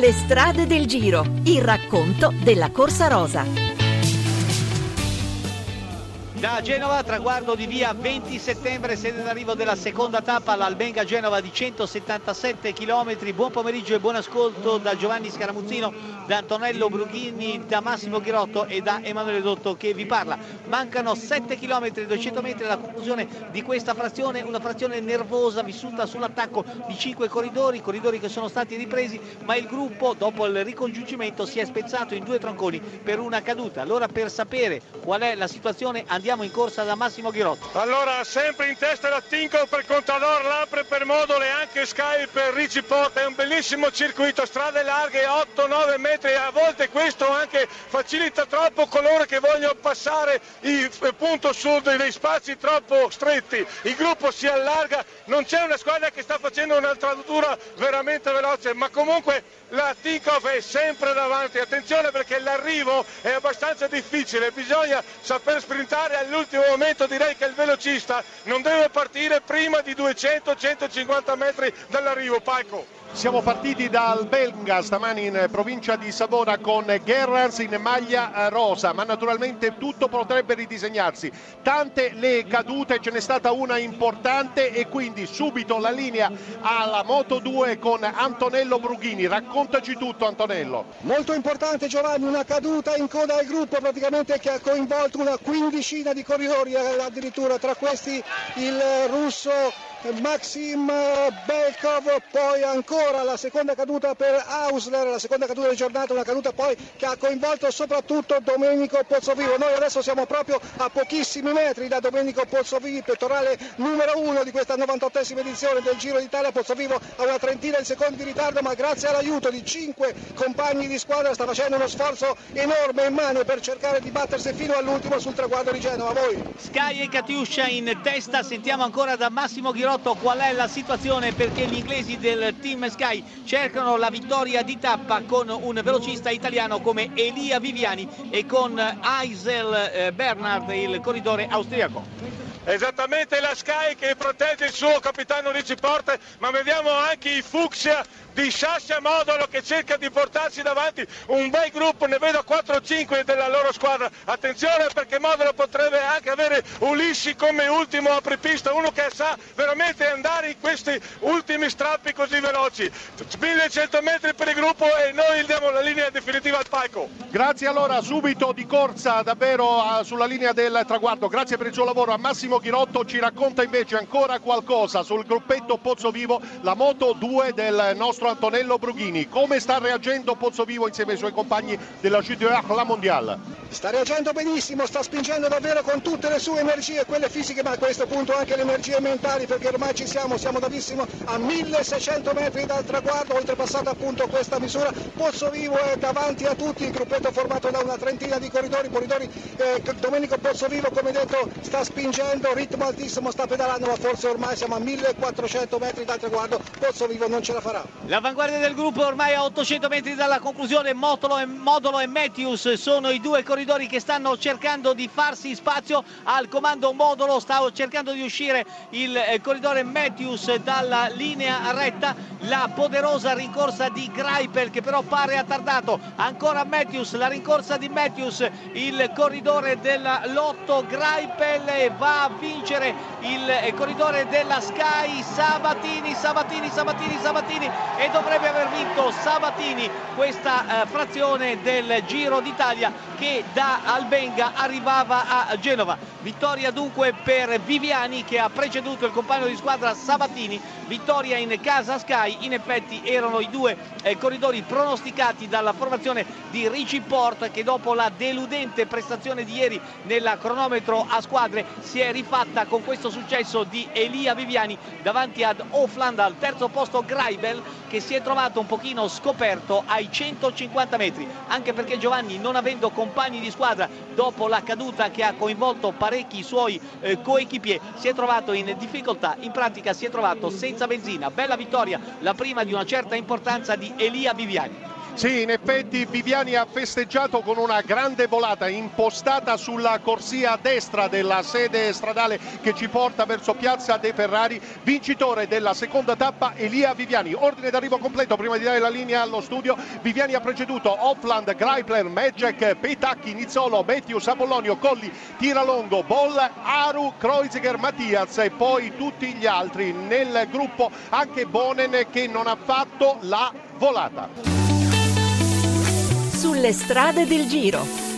Le strade del Giro, il racconto della Corsa Rosa. Da Genova, traguardo di via 20 settembre, sede d'arrivo della seconda tappa all'Albenga Genova di 177 km. Buon pomeriggio e buon ascolto da Giovanni Scaramuzzino, da Antonello Brughini, da Massimo Ghirotto e da Emanuele Dotto che vi parla. Mancano 7 km, 200 metri alla conclusione di questa frazione, una frazione nervosa vissuta sull'attacco di 5 corridori, corridori che sono stati ripresi, ma il gruppo dopo il ricongiungimento si è spezzato in due tronconi per una caduta. Allora per sapere qual è la situazione andiamo Andiamo in corsa da Massimo Ghirotto. Allora, sempre in testa la Tinko per Contador, Lampre per Modole, anche Sky per Ricci Porta. È un bellissimo circuito, strade larghe, 8-9 metri. A volte questo anche facilita troppo coloro che vogliono passare il punto sud dei spazi troppo stretti. Il gruppo si allarga, non c'è una squadra che sta facendo un'altratura veramente veloce, ma comunque la Tinkoff è sempre davanti. Attenzione perché l'arrivo è abbastanza difficile, bisogna saper sprintare all'ultimo momento direi che il velocista non deve partire prima di 200-150 metri dall'arrivo. Paco. Siamo partiti dal Belga stamani in provincia di Savona con Gerrans in maglia rosa, ma naturalmente tutto potrebbe ridisegnarsi. Tante le cadute, ce n'è stata una importante e quindi subito la linea alla Moto 2 con Antonello Brughini. Raccontaci tutto Antonello. Molto importante Giovanni, una caduta in coda al gruppo praticamente che ha coinvolto una quindicina di corridori addirittura, tra questi il russo Maxim Belkov, poi ancora la seconda caduta per Hausler, la seconda caduta di giornata, una caduta poi che ha coinvolto soprattutto Domenico Pozzovivo. Noi adesso siamo proprio a pochissimi metri da Domenico Pozzovivo, pettorale numero uno di questa 98esima edizione del Giro d'Italia. Pozzovivo ha una trentina di secondi di ritardo, ma grazie all'aiuto di cinque compagni di squadra sta facendo uno sforzo enorme in mano per cercare di battersi fino all'ultimo sul traguardo di Genova. Voi. Sky e Katiuscia in testa, sentiamo ancora da Massimo Ghirotto qual è la situazione perché gli inglesi del Team Sky cercano la vittoria di tappa con un velocista italiano come Elia Viviani e con Eisel eh, Bernard, il corridore austriaco. Esattamente la Sky che protegge il suo capitano Ricci Porte, ma vediamo anche i Fuchsia di Sasha Modolo che cerca di portarsi davanti un bel gruppo, ne vedo 4 o 5 della loro squadra. Attenzione perché Modolo potrebbe anche avere Ulissi come ultimo apripista, uno che sa veramente andare in questi ultimi strappi così veloci. 1100 metri per il gruppo e noi diamo la linea definitiva al palco. Grazie allora subito di corsa davvero ah, sulla linea del traguardo, grazie per il suo lavoro a Massimo Chirotto, ci racconta invece ancora qualcosa sul gruppetto Pozzo Vivo, la moto 2 del nostro Antonello Brughini. Come sta reagendo Pozzovivo insieme ai suoi compagni della GTR La Mondiale? Sta reagendo benissimo, sta spingendo davvero con tutte le sue energie, quelle fisiche, ma a questo punto anche le energie mentali, perché ormai ci siamo, siamo davissimo a 1600 metri dal traguardo, oltrepassata appunto questa misura. Pozzovivo è davanti a tutti, il gruppetto formato da una trentina di corridori, corridori eh, Domenico Pozzovivo come detto sta spingendo, ritmo altissimo, sta pedalando, ma forse ormai siamo a 1400 metri dal traguardo, Pozzovivo non ce la farà. L'avanguardia del gruppo ormai a 800 metri dalla conclusione, Modolo e, Modolo e Matthews sono i due corridori che stanno cercando di farsi spazio. Al comando Modolo, sta cercando di uscire il eh, corridore Matthews dalla linea retta, la poderosa rincorsa di Greipel che però pare attardato, ancora Matthews, la rincorsa di Matthews, il corridore della Lotto Greipel va a vincere il corridore della Sky. Sabatini, Sabatini, Sabatini, Sabatini e dovrebbe aver vinto Sabatini questa eh, frazione del Giro d'Italia che da Albenga arrivava a Genova. Vittoria dunque per Viviani che ha preceduto il compagno di squadra Sabatini, vittoria in casa Sky, in effetti erano i due eh, corridori pronosticati dalla formazione di Ricci Port che dopo la deludente prestazione di ieri nella cronometro a squadre si è rifatta con questo successo di Elia Viviani davanti ad Ofland al terzo posto Greibel che si è trovato un pochino scoperto ai 150 metri, anche perché Giovanni non avendo compagni di squadra dopo la caduta che ha coinvolto parecchi suoi eh, coequipier si è trovato in difficoltà, in pratica si è trovato senza benzina. Bella vittoria, la prima di una certa importanza di Elia Viviani. Sì, in effetti Viviani ha festeggiato con una grande volata impostata sulla corsia destra della sede stradale che ci porta verso Piazza De Ferrari, vincitore della seconda tappa Elia Viviani. Ordine d'arrivo completo prima di dare la linea allo studio. Viviani ha preceduto Offland, Greipler, Magic, Petacchi, Nizzolo, Matthews, Apollonio, Colli, Tiralongo, Boll, Aru, Kreuziger, Mattias e poi tutti gli altri nel gruppo anche Bonen che non ha fatto la volata. Sulle strade del Giro.